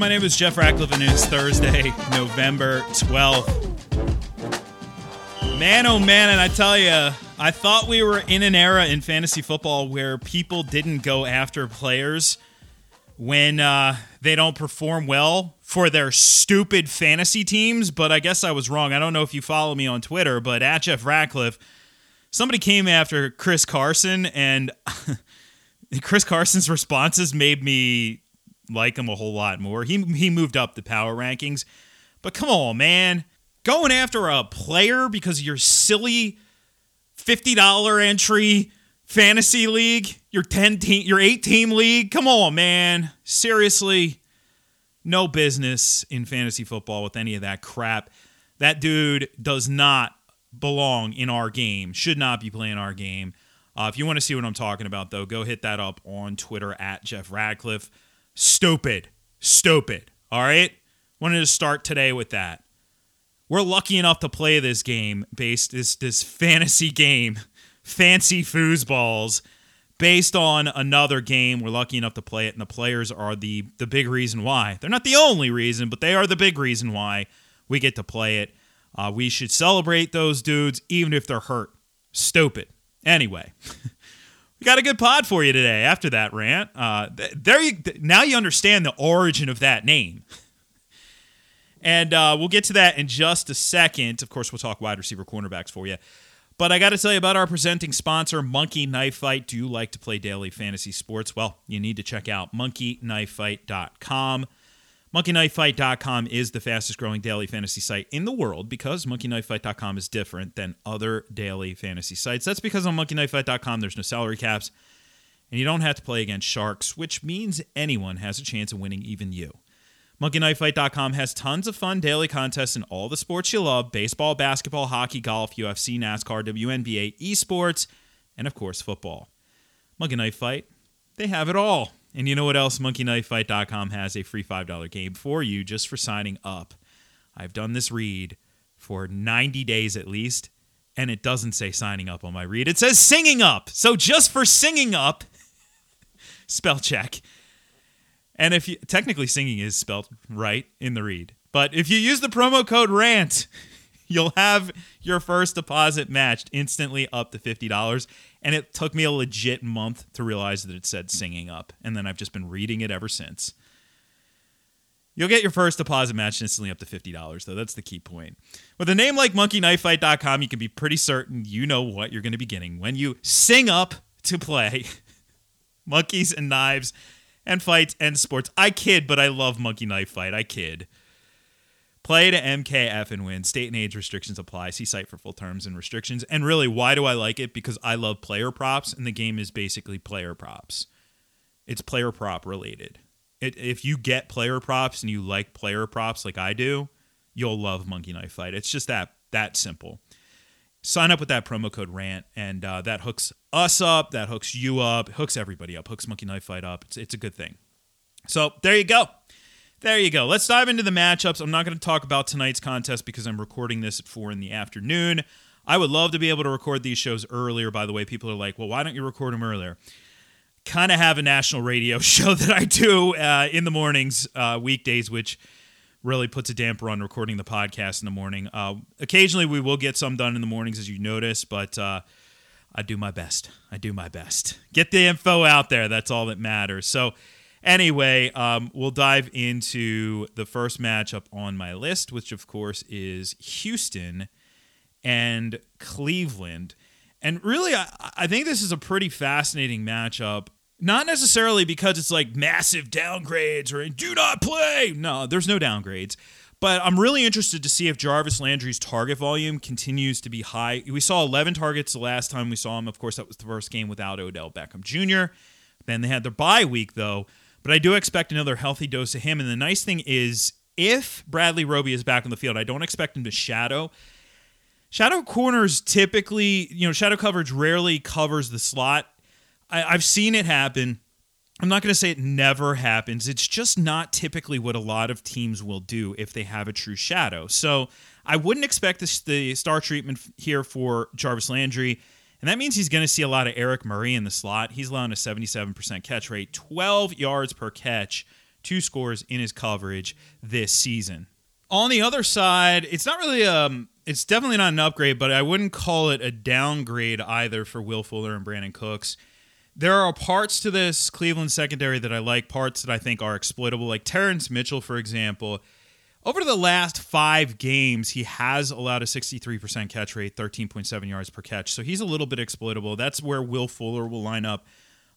My name is Jeff Ratcliffe, and it's Thursday, November 12th. Man, oh man, and I tell you, I thought we were in an era in fantasy football where people didn't go after players when uh, they don't perform well for their stupid fantasy teams, but I guess I was wrong. I don't know if you follow me on Twitter, but at Jeff Ratcliffe, somebody came after Chris Carson, and Chris Carson's responses made me like him a whole lot more. He he moved up the power rankings, but come on, man, going after a player because of your silly fifty dollar entry fantasy league, your ten team, your eight team league. Come on, man, seriously, no business in fantasy football with any of that crap. That dude does not belong in our game. Should not be playing our game. Uh, if you want to see what I'm talking about, though, go hit that up on Twitter at Jeff Ratcliffe. Stupid. Stupid. All right? Wanted to start today with that. We're lucky enough to play this game based this this fantasy game, fancy foosballs, based on another game. We're lucky enough to play it, and the players are the the big reason why. They're not the only reason, but they are the big reason why we get to play it. Uh, we should celebrate those dudes, even if they're hurt. Stupid. Anyway, we got a good pod for you today. After that rant, uh, there you now you understand the origin of that name, and uh, we'll get to that in just a second. Of course, we'll talk wide receiver cornerbacks for you. But I got to tell you about our presenting sponsor, Monkey Knife Fight. Do you like to play daily fantasy sports? Well, you need to check out monkeyknifefight.com. MonkeyKnifeFight.com is the fastest growing daily fantasy site in the world because MonkeyKnifeFight.com is different than other daily fantasy sites. That's because on MonkeyKnifeFight.com there's no salary caps and you don't have to play against sharks, which means anyone has a chance of winning, even you. MonkeyKnifeFight.com has tons of fun daily contests in all the sports you love baseball, basketball, hockey, golf, UFC, NASCAR, WNBA, esports, and of course, football. Monkey Knife Fight, they have it all. And you know what else? MonkeyKnifeFight.com has a free $5 game for you just for signing up. I've done this read for 90 days at least, and it doesn't say signing up on my read. It says singing up. So just for singing up, spell check. And if you technically singing is spelled right in the read. But if you use the promo code RANT, you'll have your first deposit matched instantly up to $50 and it took me a legit month to realize that it said singing up. And then i've just been reading it ever since. You'll get your first deposit match instantly up to $50 though. That's the key point. With a name like monkeyknifefight.com you can be pretty certain you know what you're going to be getting when you sing up to play monkeys and knives and fights and sports. I kid but i love monkey knife fight. I kid Play to MKF and win. State and age restrictions apply. See site for full terms and restrictions. And really, why do I like it? Because I love player props, and the game is basically player props. It's player prop related. It, if you get player props and you like player props like I do, you'll love Monkey Knife Fight. It's just that that simple. Sign up with that promo code RANT, and uh, that hooks us up. That hooks you up. Hooks everybody up. Hooks Monkey Knife Fight up. It's, it's a good thing. So there you go. There you go. Let's dive into the matchups. I'm not going to talk about tonight's contest because I'm recording this at 4 in the afternoon. I would love to be able to record these shows earlier, by the way. People are like, well, why don't you record them earlier? Kind of have a national radio show that I do uh, in the mornings, uh, weekdays, which really puts a damper on recording the podcast in the morning. Uh, occasionally, we will get some done in the mornings, as you notice, but uh, I do my best. I do my best. Get the info out there. That's all that matters. So, Anyway, um, we'll dive into the first matchup on my list, which of course is Houston and Cleveland. And really, I, I think this is a pretty fascinating matchup. Not necessarily because it's like massive downgrades or do not play. No, there's no downgrades. But I'm really interested to see if Jarvis Landry's target volume continues to be high. We saw 11 targets the last time we saw him. Of course, that was the first game without Odell Beckham Jr. Then they had their bye week, though. But I do expect another healthy dose of him. And the nice thing is, if Bradley Roby is back on the field, I don't expect him to shadow. Shadow corners typically, you know, shadow coverage rarely covers the slot. I, I've seen it happen. I'm not going to say it never happens. It's just not typically what a lot of teams will do if they have a true shadow. So I wouldn't expect this, the star treatment here for Jarvis Landry. And that means he's going to see a lot of Eric Murray in the slot. He's allowing a 77% catch rate, 12 yards per catch two scores in his coverage this season. On the other side, it's not really um it's definitely not an upgrade, but I wouldn't call it a downgrade either for Will Fuller and Brandin Cooks. There are parts to this Cleveland secondary that I like, parts that I think are exploitable, like Terrance Mitchell, for example. Over the last five games, he has allowed a 63% catch rate, 13.7 yards per catch. So he's a little bit exploitable. That's where Will Fuller will line up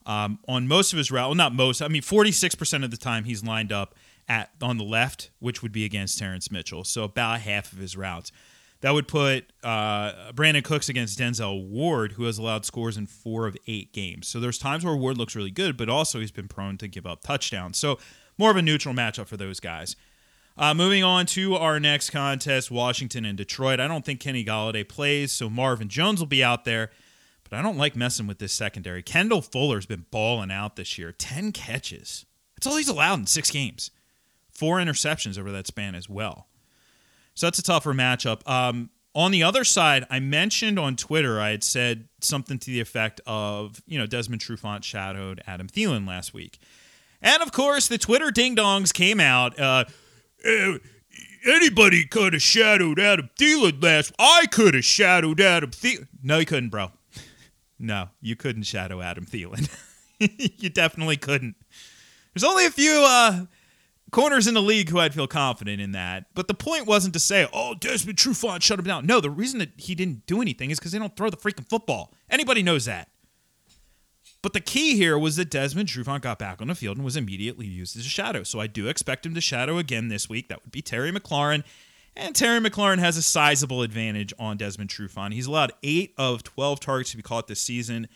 um, on most of his route. Well, not most. I mean, 46% of the time he's lined up at on the left, which would be against Terrance Mitchell. So about half of his routes. That would put uh, Brandin Cooks against Denzel Ward, who has allowed scores in four of eight games. So there's times where Ward looks really good, but also he's been prone to give up touchdowns. So more of a neutral matchup for those guys. Uh, moving on to our next contest, Washington and Detroit. I don't think Kenny Golladay plays, so Marvin Jones will be out there. But I don't like messing with this secondary. Kendall Fuller's been balling out this year. 10 catches. That's all he's allowed in six games. Four interceptions over that span as well. So that's a tougher matchup. Um, on the other side, I mentioned on Twitter, I had said something to the effect of, you know, Desmond Trufant shadowed Adam Thielen last week. And of course, the Twitter ding dongs came out. Uh, uh, anybody could have shadowed Adam Thielen last. I could have shadowed Adam Thielen. No, you couldn't, bro. No, you couldn't shadow Adam Thielen. you definitely couldn't. There's only a few uh, corners in the league who I'd feel confident in that. But the point wasn't to say, oh, Desmond Trufant shut him down. No, the reason that he didn't do anything is because they don't throw the freaking football. Anybody knows that. But the key here was that Desmond Trufant got back on the field and was immediately used as a shadow. So I do expect him to shadow again this week. That would be Terry McLaurin. And Terry McLaurin has a sizable advantage on Desmond Trufant. He's allowed eight of 12 targets to be caught this season,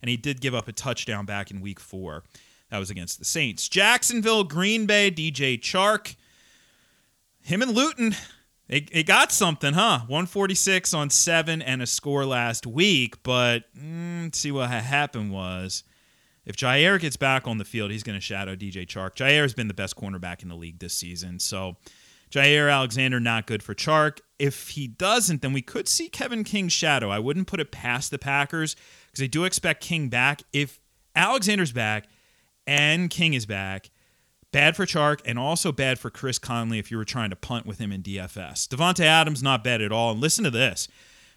and he did give up a touchdown back in week four. That was against the Saints. Jacksonville, Green Bay, DJ Chark. Him and Luton, it, it got something, huh? 146 on seven and a score last week. But mm, see what happened was if Jaire gets back on the field, he's going to shadow DJ Chark. Jaire has been the best cornerback in the league this season. So Jaire Alexander, not good for Chark. If he doesn't, then we could see Kevin King shadow. I wouldn't put it past the Packers because they do expect King back. If Alexander's back and King is back, Bad for Chark and also bad for Chris Conley if you were trying to punt with him in DFS. Davante Adams not bad at all. And listen to this.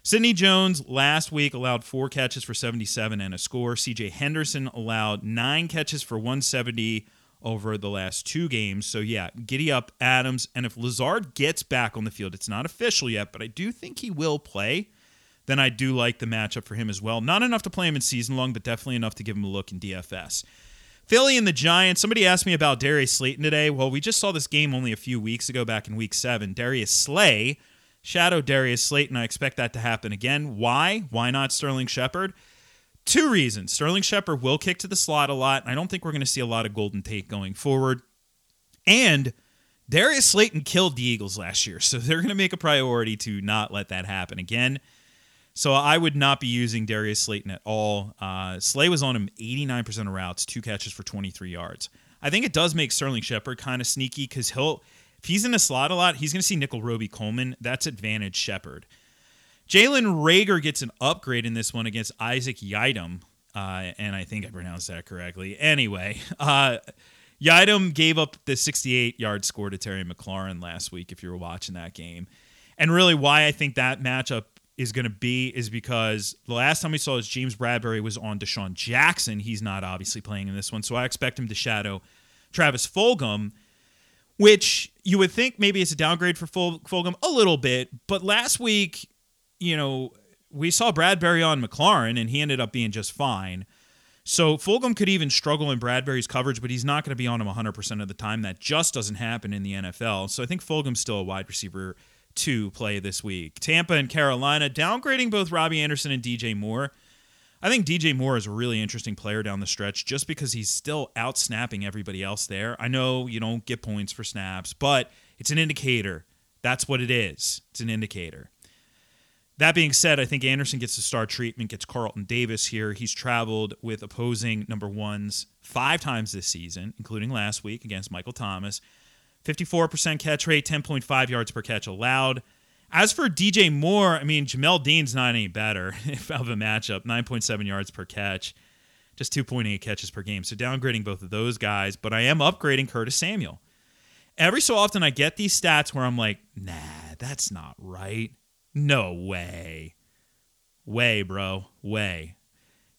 Sidney Jones last week allowed four catches for 77 and a score. CJ Henderson allowed nine catches for 170 over the last two games. So, yeah, giddy up Adams. And if Lazard gets back on the field, it's not official yet, but I do think he will play. Then I do like the matchup for him as well. Not enough to play him in season long, but definitely enough to give him a look in DFS. Philly and the Giants. Somebody asked me about Darius Slayton today. Well, we just saw this game only a few weeks ago, back in week seven. Darius Slay, shadow Darius Slayton. I expect that to happen again. Why? Why not Sterling Shepard? Two reasons. Sterling Shepard will kick to the slot a lot. I don't think we're going to see a lot of Golden Tate going forward. And Darius Slayton killed the Eagles last year, so they're going to make a priority to not let that happen again. So I would not be using Darius Slayton at all. Uh, Slay was on him 89% of routes, two catches for 23 yards. I think it does make Sterling Shepard kind of sneaky because he'll, if he's in the slot a lot, he's going to see Nickel Robey-Coleman. That's advantage Shepard. Jalen Reagor gets an upgrade in this one against Isaac Yiadom. Uh, and I think I pronounced that correctly. Anyway, uh, gave up the 68 yard score to Terry McLaurin last week, if you were watching that game. And really, why I think that matchup is going to be is because the last time we saw is James Bradberry was on DeSean Jackson. He's not obviously playing in this one, so I expect him to shadow Travis Fulgham, which you would think maybe it's a downgrade for Fulgham a little bit. But last week, you know, we saw Bradberry on McLaurin, and he ended up being just fine. So Fulgham could even struggle in Bradberry's coverage, but he's not going to be on him 100% of the time. That just doesn't happen in the NFL. So I think Fulgham's still a wide receiver to play this week. Tampa and Carolina downgrading both Robbie Anderson and DJ Moore. I think DJ Moore is a really interesting player down the stretch just because he's still out snapping everybody else there. I know you don't get points for snaps, but it's an indicator. That's what it is. It's an indicator. That being said, I think Anderson gets the star treatment, gets Carlton Davis here. He's traveled with opposing number ones five times this season, including last week against Michael Thomas. 54% catch rate, 10.5 yards per catch allowed. As for DJ Moore, I mean, Jamel Dean's not any better of a matchup, 9.7 yards per catch. just 2.8 catches per game. So downgrading both of those guys, but I am upgrading Curtis Samuel. Every so often I get these stats where I'm like, nah, that's not right. No way. Way, bro. Way.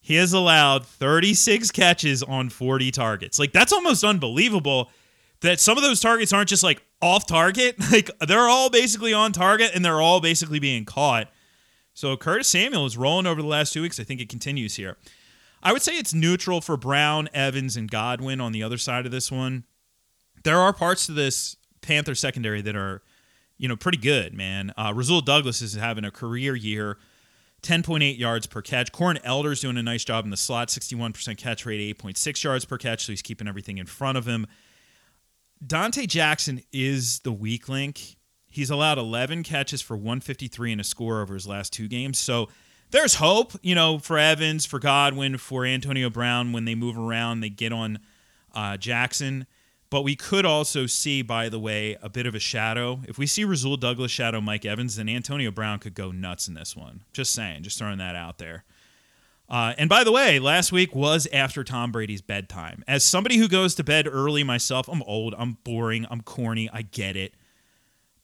He has allowed 36 catches on 40 targets. Like, that's almost unbelievable that some of those targets aren't just like off target. Like, they're all basically on target and they're all basically being caught. So, Curtis Samuel is rolling over the last two weeks. I think it continues here. I would say it's neutral for Brown, Evans, and Godwin on the other side of this one. There are parts to this Panther secondary that are, you know, pretty good, man. Uh, Rasul Douglas is having a career year, 10.8 yards per catch. Corn Elder's doing a nice job in the slot, 61% catch rate, 8.6 yards per catch, so he's keeping everything in front of him. Donte Jackson is the weak link. He's allowed 11 catches for 153 and a score over his last two games. So there's hope, you know, for Evans, for Godwin, for Antonio Brown when they move around, they get on uh, Jackson. But we could also see, by the way, a bit of a shadow. If we see Rasul Douglas shadow Mike Evans, then Antonio Brown could go nuts in this one. Just saying, just throwing that out there. Uh, and by the way, last week was after Tom Brady's bedtime. As somebody who goes to bed early myself, I'm old, I'm boring, I'm corny, I get it.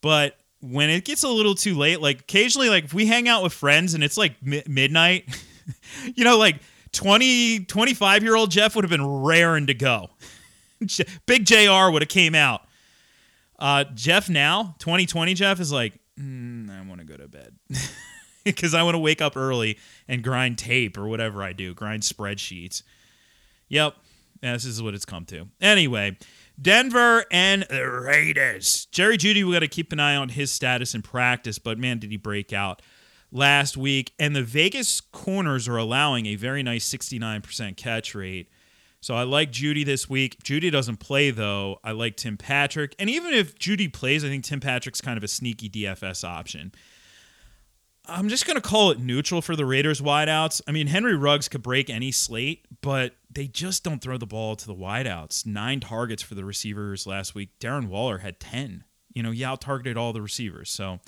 But when it gets a little too late, like occasionally, like if we hang out with friends and it's like mi- midnight, you know, like 20, 25 year old Jeff would have been raring to go. Big JR would have came out. Uh, Jeff now, 2020 Jeff is like, mm, I want to go to bed because I want to wake up early and grind tape or whatever I do, grind spreadsheets. Yep, this is what it's come to. Anyway, Denver and the Raiders. Jerry Jeudy, we got to keep an eye on his status in practice, but man, did he break out last week. And the Vegas corners are allowing a very nice 69% catch rate. So I like Jeudy this week. Jeudy doesn't play though. I like Tim Patrick. And even if Jeudy plays, I think Tim Patrick's kind of a sneaky DFS option. I'm just going to call it neutral for the Raiders wideouts. I mean, Henry Ruggs could break any slate, but they just don't throw the ball to the wideouts. Nine targets for the receivers last week. Darren Waller had 10. You know, he out targeted all the receivers. So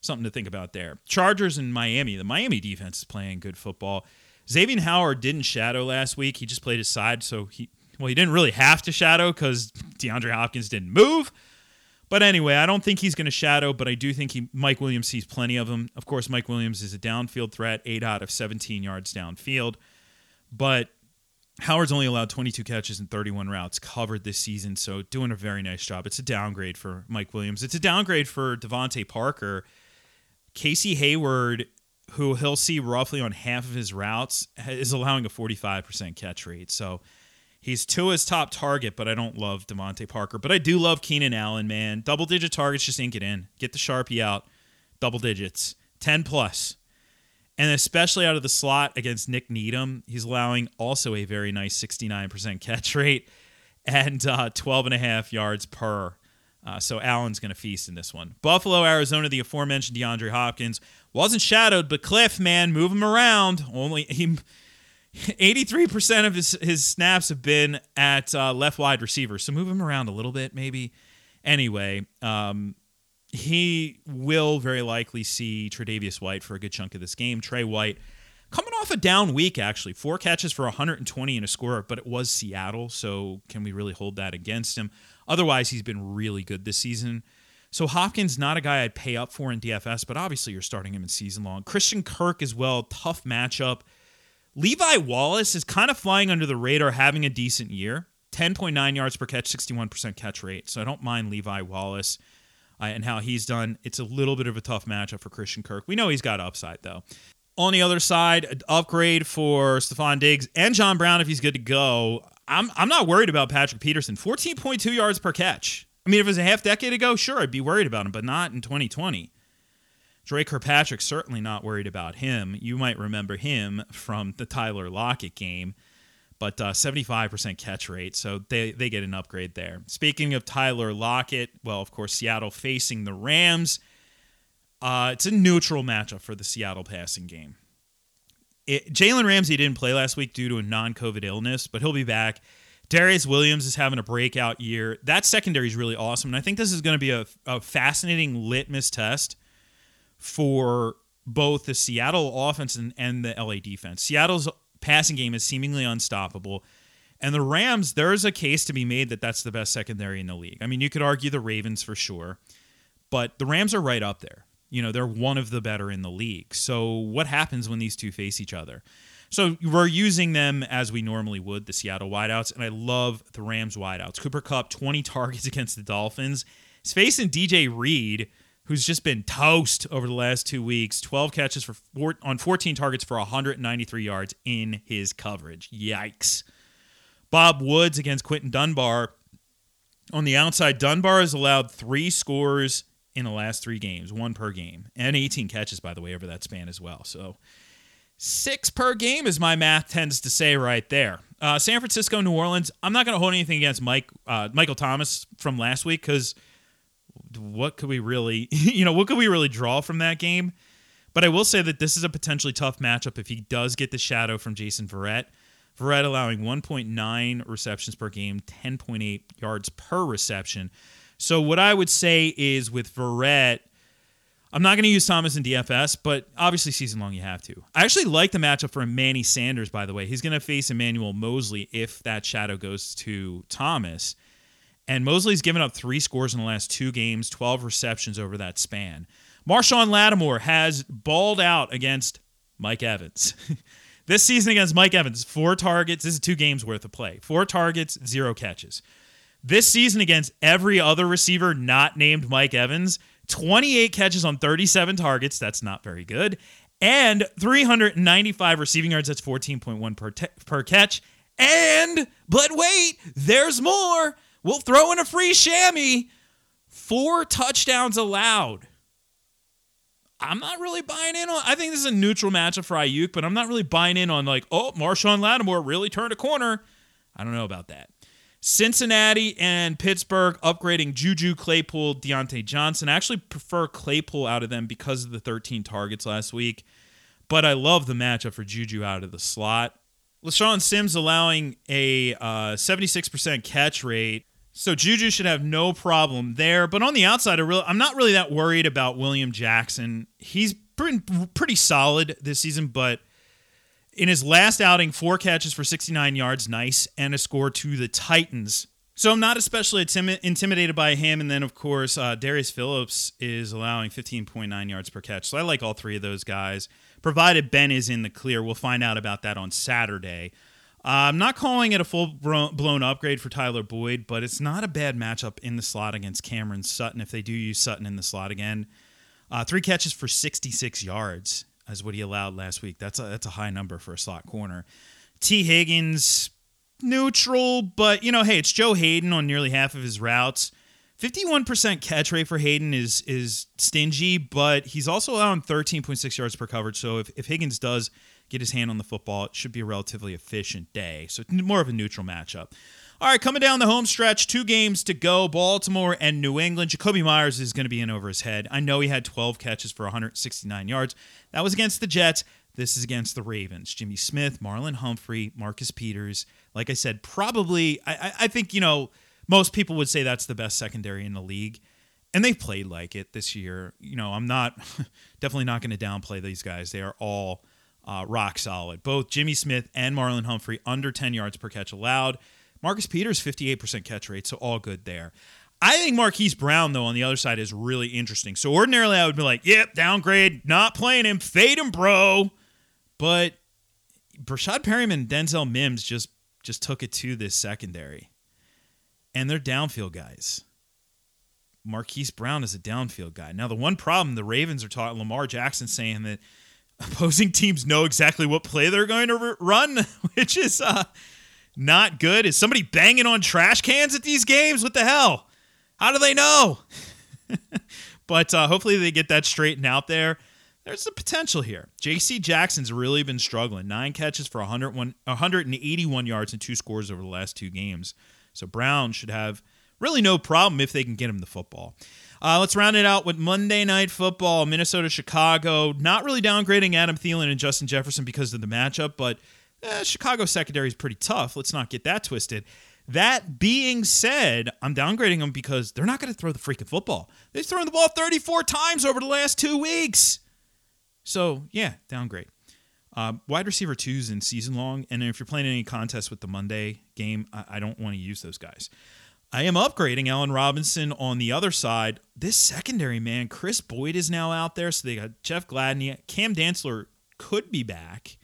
something to think about there. Chargers in Miami. The Miami defense is playing good football. Xavier Howard didn't shadow last week. He just played his side, so he well, he didn't really have to shadow because DeAndre Hopkins didn't move. But anyway, I don't think he's going to shadow, but I do think he Mike Williams sees plenty of him. Of course, Mike Williams is a downfield threat, eight out of 17 yards downfield. But Howard's only allowed 22 catches and 31 routes covered this season, so doing a very nice job. It's a downgrade for Mike Williams. It's a downgrade for DeVante Parker. Casey Hayward, who he'll see roughly on half of his routes, is allowing a 45% catch rate. So He's Tua's top target, but I don't love DeVante Parker. But I do love Keenan Allen, man. Double digit targets just ink it in. Get the Sharpie out. Double digits. 10 plus. And especially out of the slot against Nik Needham, he's allowing also a very nice 69% catch rate and uh, 12 and a half yards per. Uh, so Allen's going to feast in this one. Buffalo, Arizona, the aforementioned DeAndre Hopkins wasn't shadowed, but Cliff, man, move him around. Only he 83% of his, his snaps have been at uh, left wide receiver. So move him around a little bit, maybe. Anyway, um, he will very likely see Tre'Davious White for a good chunk of this game. Tre White coming off a down week, actually. Four catches for 120 and a score, but it was Seattle. So can we really hold that against him? Otherwise, he's been really good this season. So Hopkins, not a guy I'd pay up for in DFS, but obviously you're starting him in season long. Christian Kirk as well, tough matchup. Levi Wallace is kind of flying under the radar, having a decent year. 10.9 yards per catch, 61% catch rate. So I don't mind Levi Wallace uh, and how he's done. It's a little bit of a tough matchup for Christian Kirk. We know he's got upside, though. On the other side, upgrade for Stefon Diggs and John Brown if he's good to go. I'm, I'm not worried about Patrick Peterson. 14.2 yards per catch. I mean, if it was a half decade ago, sure, I'd be worried about him, but not in 2020. Dre Kirkpatrick certainly not worried about him. You might remember him from the Tyler Lockett game, but uh, 75% catch rate, so they, they get an upgrade there. Speaking of Tyler Lockett, well, of course, Seattle facing the Rams. Uh, it's a neutral matchup for the Seattle passing game. Jalen Ramsey didn't play last week due to a non COVID illness, but he'll be back. Darious Williams is having a breakout year. That secondary is really awesome. And I think this is going to be a, a fascinating litmus test for both the Seattle offense and, and the LA defense. Seattle's passing game is seemingly unstoppable. And the Rams, there's a case to be made that that's the best secondary in the league. I mean, you could argue the Ravens for sure, but the Rams are right up there. You know, they're one of the better in the league. So, what happens when these two face each other? So, we're using them as we normally would, the Seattle wideouts, and I love the Rams wideouts. Cooper Kupp, 20 targets against the Dolphins. He's facing DJ Reed, who's just been toast over the last two weeks. 12 catches for four, on 14 targets for 193 yards in his coverage. Yikes. Bob Woods against Quinton Dunbar. On the outside, Dunbar has allowed three scores in the last three games, one per game, and 18 catches, by the way, over that span as well. So six per game, as my math tends to say right there. Uh, San Francisco, New Orleans. I'm not going to hold anything against Mike uh, Michael Thomas from last week because what could we really, you know, what could we really draw from that game? But I will say that this is a potentially tough matchup if he does get the shadow from Jason Verrett. Verrett allowing 1.9 receptions per game, 10.8 yards per reception. So what I would say is with Verrett, I'm not going to use Thomas in DFS, but obviously season long you have to. I actually like the matchup for Manny Sanders, by the way. He's going to face Emmanuel Moseley if that shadow goes to Thomas. And Moseley's given up three scores in the last two games, 12 receptions over that span. Marshon Lattimore has balled out against Mike Evans. This season against Mike Evans, four targets. This is two games worth of play. Four targets, zero catches. This season against every other receiver not named Mike Evans, 28 catches on 37 targets. That's not very good. And 395 receiving yards. That's 14.1 per, te- per catch. And, but wait, there's more. We'll throw in a free chamois. Four touchdowns allowed. I'm not really buying in on. I think this is a neutral matchup for Aiyuk, but I'm not really buying in on like, oh, Marshon Lattimore really turned a corner. I don't know about that. Cincinnati and Pittsburgh upgrading Juju Claypool, Diontae Johnson. I actually prefer Claypool out of them because of the 13 targets last week, but I love the matchup for Juju out of the slot. LeShaun Sims allowing a uh, 76% catch rate so Juju should have no problem there. But on the outside, I really, I'm not really that worried about William Jackson. He's been pretty solid this season, but in his last outing, four catches for 69 yards, nice, and a score to the Titans. So I'm not especially intimidated by him. And then, of course, uh, Darius Phillips is allowing 15.9 yards per catch. So I like all three of those guys, provided Ben is in the clear. We'll find out about that on Saturday. Uh, I'm not calling it a full blown upgrade for Tyler Boyd, but it's not a bad matchup in the slot against Cameron Sutton if they do use Sutton in the slot again. Uh, three catches for 66 yards is what he allowed last week. That's a, that's a high number for a slot corner. Tee Higgins, neutral, but you know, hey, it's Joe Haden on nearly half of his routes. 51% catch rate for Haden is is stingy, but he's also allowing 13.6 yards per coverage. So if, if Higgins does get his hand on the football. It should be a relatively efficient day. So more of a neutral matchup. All right, coming down the home stretch, two games to go Baltimore and New England. Jakobi Meyers is going to be in over his head. I know he had 12 catches for 169 yards. That was against the Jets. This is against the Ravens. Jimmy Smith, Marlon Humphrey, Marcus Peters. Like I said, probably, I, I think, you know, most people would say that's the best secondary in the league. And they've played like it this year. You know, I'm not, definitely not going to downplay these guys. They are all uh, rock solid. Both Jimmy Smith and Marlon Humphrey under 10 yards per catch allowed. Marcus Peters, 58% catch rate, so all good there. I think Marquise Brown, though, on the other side is really interesting. So ordinarily I would be like, yep, downgrade, not playing him, fade him, bro. But Breshad Perriman Denzel Mims just just took it to this secondary. And they're downfield guys. Marquise Brown is a downfield guy. Now, the one problem the Ravens are talking, Lamar Jackson saying that opposing teams know exactly what play they're going to run, which is uh, not good. Is somebody banging on trash cans at these games? What the hell? How do they know? but uh, hopefully they get that straightened out there. There's a potential here. J.C. Jackson's really been struggling. Nine catches for 101, 181 yards and two scores over the last two games. So Brown should have really no problem if they can get him the football. Uh, let's round it out with Monday Night Football, Minnesota, Chicago. Not really downgrading Adam Thielen and Justin Jefferson because of the matchup, but eh, Chicago secondary is pretty tough. Let's not get that twisted. That being said, I'm downgrading them because they're not going to throw the freaking football. They've thrown the ball 34 times over the last two weeks. So, yeah, downgrade. Uh, wide receiver twos in season long, and if you're playing any contest with the Monday game, I, I don't want to use those guys. I am upgrading Allen Robinson on the other side. This secondary, man, Kris Boyd is now out there, so they got Jeff Gladney. Cam Dantzler could be back.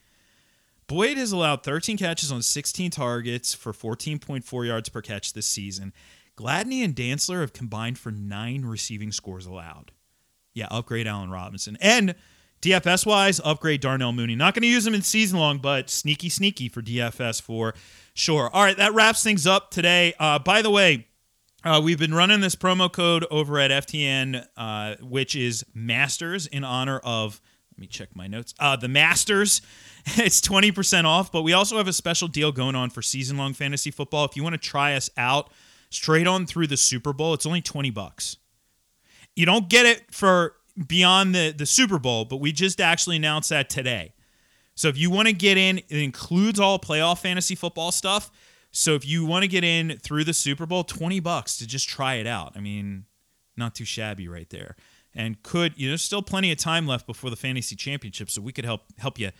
Boyd has allowed 13 catches on 16 targets for 14.4 yards per catch this season. Gladney and Dantzler have combined for nine receiving scores allowed. Yeah, upgrade Allen Robinson. And DFS wise, upgrade Darnell Mooney. Not going to use him in season long, but sneaky, sneaky for DFS for sure. All right, that wraps things up today. Uh, by the way, uh, we've been running this promo code over at FTN, uh, which is Masters in honor of. Let me check my notes. Uh, the Masters. It's 20% off, but we also have a special deal going on for season long fantasy football. If you want to try us out straight on through the Super Bowl, it's only 20 bucks. You don't get it for beyond the, the Super Bowl, but we just actually announced that today. So if you want to get in, it includes all playoff fantasy football stuff. So if you want to get in through the Super Bowl, 20 bucks to just try it out. I mean, not too shabby right there. And could, you know, there's still plenty of time left before the fantasy championship, so we could help help you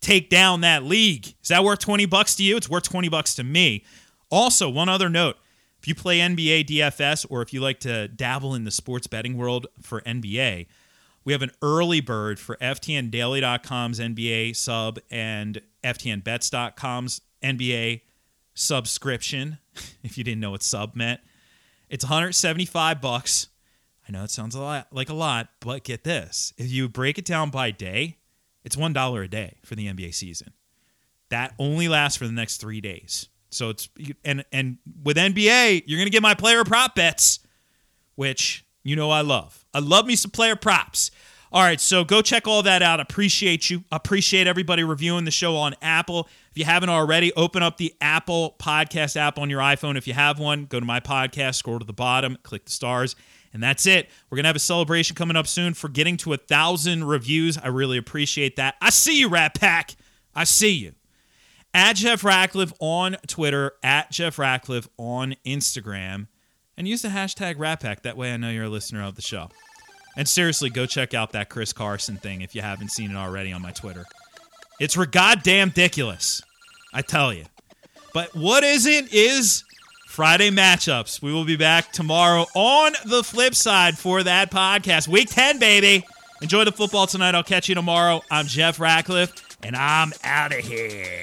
take down that league. Is that worth 20 bucks to you? It's worth 20 bucks to me. Also, one other note. If you play NBA DFS or if you like to dabble in the sports betting world for NBA, we have an early bird for FTNDaily.com's NBA sub and FTNBets.com's NBA subscription. If you didn't know what sub meant, it's 175 bucks. I know it sounds a lot like a lot, but get this: if you break it down by day, it's one dollar a day for the NBA season. That only lasts for the next three days. So it's and and with NBA, you're gonna get my player prop bets, which you know I love. I love me some player props. All right, so go check all that out. Appreciate you. Appreciate everybody reviewing the show on Apple. If you haven't already, open up the Apple Podcast app on your iPhone. If you have one, go to my podcast, scroll to the bottom, click the stars, and that's it. We're gonna have a celebration coming up soon for getting to a thousand reviews. I really appreciate that. I see you, Rat Pack. I see you. At Jeff Ratcliffe on Twitter, at Jeff Ratcliffe on Instagram and use the hashtag RatPack. That way I know you're a listener of the show. And seriously, go check out that Chris Carson thing if you haven't seen it already on my Twitter. It's goddamn ridiculous. I tell you. But what isn't is Friday matchups. We will be back tomorrow on the flip side for that podcast. Week 10, baby. Enjoy the football tonight. I'll catch you tomorrow. I'm Jeff Ratcliffe, and I'm out of here.